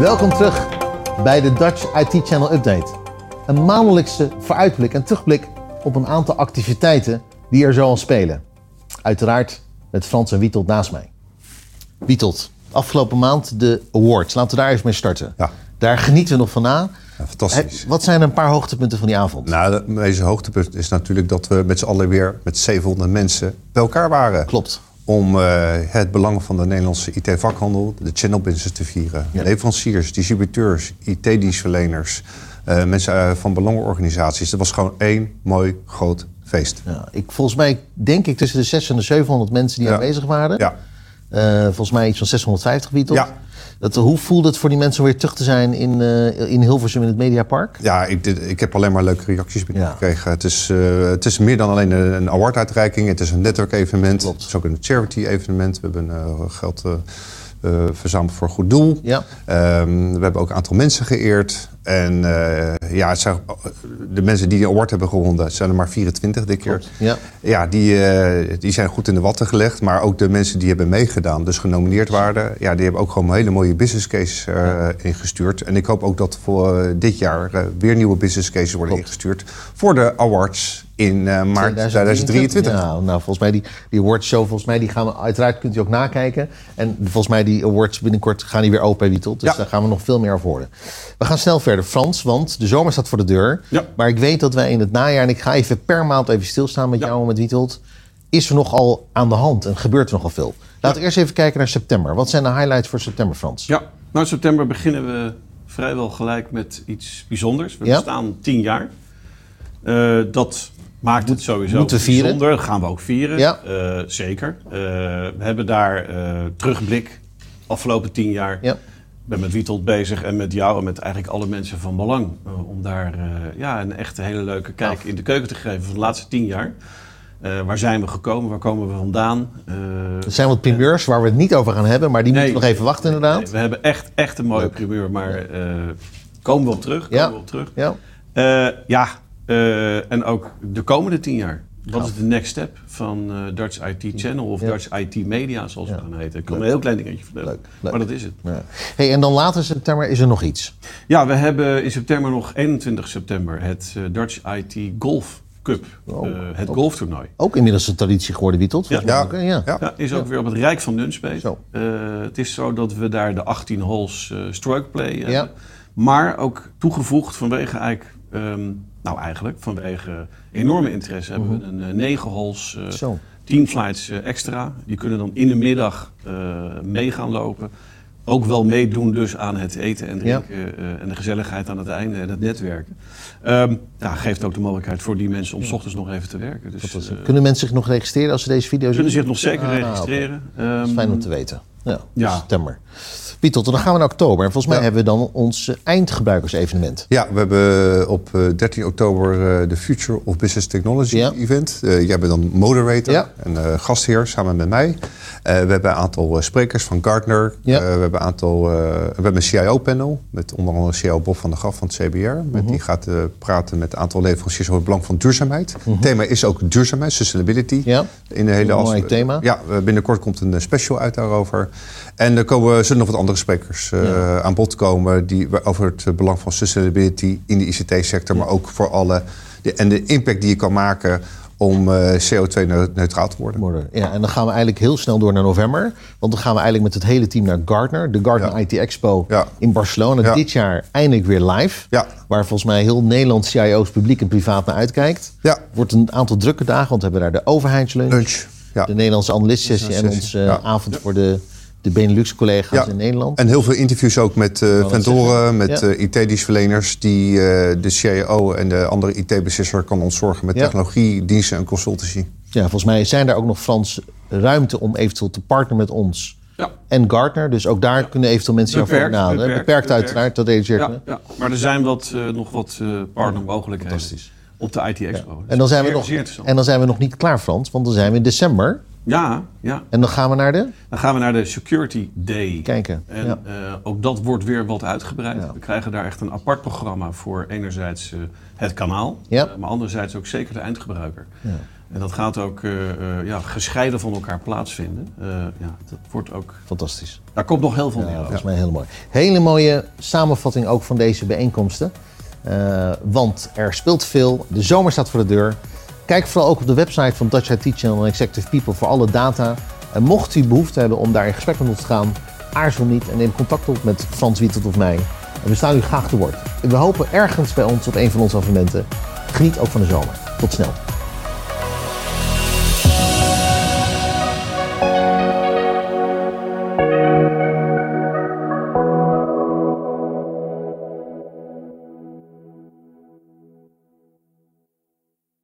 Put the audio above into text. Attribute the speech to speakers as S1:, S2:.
S1: Welkom terug bij de Dutch IT Channel Update. Een maandelijkse vooruitblik en terugblik op een aantal activiteiten die er zo al spelen. Uiteraard met Frans en Wietold naast mij. Wietold, afgelopen maand de awards. Laten we daar even mee starten.
S2: Ja.
S1: Daar genieten we nog van na.
S2: Ja, fantastisch.
S1: Wat zijn een paar hoogtepunten van die avond?
S2: Nou, de meeste hoogtepunt is natuurlijk dat we met z'n allen weer met 700 mensen bij elkaar waren.
S1: Klopt.
S2: Om eh, het belang van de Nederlandse IT-vakhandel, de channel business te vieren.
S1: Ja.
S2: Leveranciers, distributeurs, IT-dienstverleners, eh, mensen eh, van belangenorganisaties. Het was gewoon één mooi groot feest.
S1: Ja, ik, volgens mij denk ik tussen de 600 en de 700 mensen die
S2: Ja.
S1: aanwezig waren.
S2: Ja,
S1: Eh, volgens mij iets van 650 Wietold.
S2: Ja.
S1: Dat, hoe voelde het voor die mensen om weer terug te zijn in, eh, in Hilversum in het Mediapark?
S2: ja ik, ik heb alleen maar leuke reacties binnengekregen.
S1: Ja.
S2: Het, is, eh, het is meer dan alleen een, een awarduitreiking. Het is een netwerkevenement. Het is ook een charity-evenement. We hebben eh, geld eh, eh, verzameld voor een goed doel.
S1: Ja.
S2: Ehm, we hebben ook een aantal mensen geëerd. En eh, ja, zijn, de mensen die de award hebben gewonnen, zijn er maar 24 dit keer.
S1: Klopt, ja.
S2: Ja, die, eh, die zijn goed in de watten gelegd. Maar ook de mensen die hebben meegedaan, dus genomineerd waren... Ja, die hebben ook gewoon hele mooie business cases eh, ingestuurd. En ik hoop ook dat voor dit jaar weer nieuwe business cases worden
S1: Klopt.
S2: ingestuurd... voor de awards in maart 2023.
S1: Ja, nou, volgens mij die, die awardshow, volgens mij die gaan we uiteraard kunt u ook nakijken. En volgens mij die awards binnenkort gaan die weer open bij Wietold. Dus
S2: Ja.
S1: daar gaan we nog veel meer over horen. We gaan snel verder, Frans, want de zomer staat voor de deur.
S3: Ja.
S1: Maar ik weet dat wij in het najaar, en ik ga even per maand even stilstaan met
S3: Ja.
S1: jou en met Wietold. Is er nogal aan de hand en gebeurt er nogal veel. Laten we eerst even kijken naar september. Wat zijn de highlights voor september, Frans?
S3: Ja, nou in september beginnen we vrijwel gelijk met iets bijzonders. We bestaan tien jaar. Eh, dat maakt het sowieso
S1: moeten vieren.
S3: bijzonder. Dat gaan we ook vieren.
S1: Ja.
S3: Eh, zeker. Eh, we hebben daar terugblik afgelopen tien jaar.
S1: Ja.
S3: Ik ben met Wietold bezig en met jou en met eigenlijk alle mensen van belang. eh, om daar eh, ja, een echt hele leuke kijk in de keuken te geven van de laatste tien jaar. Eh, waar zijn we gekomen? Waar komen we vandaan?
S1: Er zijn wat primeurs waar we het niet over gaan hebben, maar die
S3: Nee.
S1: moeten we nog even wachten inderdaad.
S3: Nee, we hebben echt, echt een mooie
S1: Leuk.
S3: primeur, maar komen we op terug. Komen
S1: Ja.
S3: we op terug.
S1: Ja.
S3: Ja, en ook de komende tien jaar. Wat is de next step van eh, Dutch IT Channel of
S1: Ja.
S3: Dutch IT Media, zoals
S1: Ja.
S3: het gaan heten? Ik kan een heel klein dingetje vertellen,
S1: Leuk, leuk.
S3: maar dat is het.
S1: Ja. Hey, en dan later in september is er nog iets.
S3: Ja, we hebben in september nog 21 september het eh, Dutch IT Golf Cup,
S1: Oh,
S3: eh, het
S1: ook.
S3: golftoernooi.
S1: Ook inmiddels een traditie geworden, volgens
S2: Ja.
S1: ja.
S2: Ja.
S3: Ja, is ook weer op het Rijk van Nunspeet. Eh, het is zo dat we daar de 18 holes eh, stroke play hebben.
S1: Ja.
S3: Maar ook toegevoegd vanwege eigenlijk, ehm, nou eigenlijk vanwege enorme interesse hebben we een eh, 9 holes eh. 10 flights eh, extra. Die kunnen dan in de middag mee gaan lopen. Ook wel meedoen dus aan het eten en drinken en de gezelligheid aan het einde en het netwerken. Ehm ja, geeft ook de mogelijkheid voor die mensen om s ochtends nog even te werken. Dus
S1: is- Kunnen mensen zich nog registreren als ze deze video zien?
S3: kunnen zich nog zeker
S1: Ah,
S3: registreren.
S1: oké. Dat is
S3: Ehm,
S1: fijn om te weten. Ja,
S3: Ja.
S1: september. Wietold, dan gaan we naar oktober. En volgens mij
S2: Ja.
S1: hebben we dan ons eh, eindgebruikersevenement.
S2: Ja, we hebben op eh, 13 oktober eh, de Future of Business Technology
S1: Ja.
S2: event. Jij bent dan moderator en gastheer samen met mij. Eh, we hebben een aantal eh, sprekers van Gartner.
S1: Ja.
S2: Eh, we hebben een aantal. we hebben een CIO-panel met onder andere CEO Bob van der Graf van het CBR.
S1: Mhm.
S2: Met die gaat praten met een aantal leveranciers over het belang van duurzaamheid. Het thema is ook duurzaamheid, sustainability.
S1: Mhm. Ja.
S2: In de hele
S1: Een mooi thema.
S2: Ja, binnenkort komt een special uit daarover. En er komen, zullen nog wat andere sprekers
S1: Ja.
S2: aan bod komen... Die, over het belang van sustainability in de ICT-sector... maar ook voor alle... De, en de impact die je kan maken om eh, CO2-neutraal te worden.
S1: Ja, en dan gaan we eigenlijk heel snel door naar november. Want dan gaan we eigenlijk met het hele team naar Gartner. De Gartner
S2: Ja.
S1: IT Expo
S2: Ja.
S1: in Barcelona.
S2: Ja.
S1: Dit jaar eindelijk weer live.
S2: Ja.
S1: Waar volgens mij heel Nederland CIO's publiek en privaat naar uitkijkt.
S2: Ja.
S1: Wordt een aantal drukke dagen, want we hebben daar de overheidslunch.
S2: Lunch.
S1: De Nederlandse analistsessie en onze eh, avond voor de, de Benelux-collega's
S2: Ja.
S1: in Nederland.
S2: En heel veel interviews ook met eh vendoren, met
S1: Ja.
S2: eh, IT-dienstverleners... die eh, de CIO en de andere IT-beslisser kan ontzorgen... met
S1: Ja.
S2: technologie, diensten en consultancy.
S1: Ja, volgens mij zijn daar ook nog Frans ruimte om eventueel te partneren met ons
S3: Ja.
S1: en Gartner. Dus ook daar kunnen eventueel mensen jou voor
S3: Beperkt,
S1: benaderen.
S3: beperkt,
S1: Beperkt,
S3: beperkt.
S1: uiteraard, dat realiseer ik
S3: Ja, maar er zijn wat, eh, nog wat eh partnermogelijkheden
S1: Fantastisch.
S3: op de IT Expo.
S1: En dan, zijn we nog, en dan zijn we nog niet klaar, Frans, want dan zijn we in december.
S3: Ja, ja,
S1: En dan gaan we naar de...
S3: dan gaan we naar de Security Day.
S1: Kijken.
S3: En
S1: Ja.
S3: eh, ook dat wordt weer wat uitgebreid.
S1: Ja.
S3: We krijgen daar echt een apart programma voor enerzijds eh, het kanaal,
S1: Ja.
S3: eh, maar anderzijds ook zeker de eindgebruiker.
S1: Ja.
S3: En dat gaat ook ja, gescheiden van elkaar plaatsvinden. Ja, dat wordt ook,
S1: Fantastisch.
S3: daar komt nog heel veel
S1: Ja,
S3: meer
S1: dat
S3: over.
S1: is mij heel mooi. Hele mooie samenvatting ook van deze bijeenkomsten. Want er speelt veel. De zomer staat voor de deur. Kijk vooral ook op de website van Dutch IT Channel en Executive People voor alle data. En mocht u behoefte hebben om daar in gesprek met ons te gaan, aarzel niet en neem contact op met Frans Wietelt of mij. En we staan u graag te woord. We hopen ergens bij ons op een van onze evenementen. Geniet ook van de zomer. Tot snel.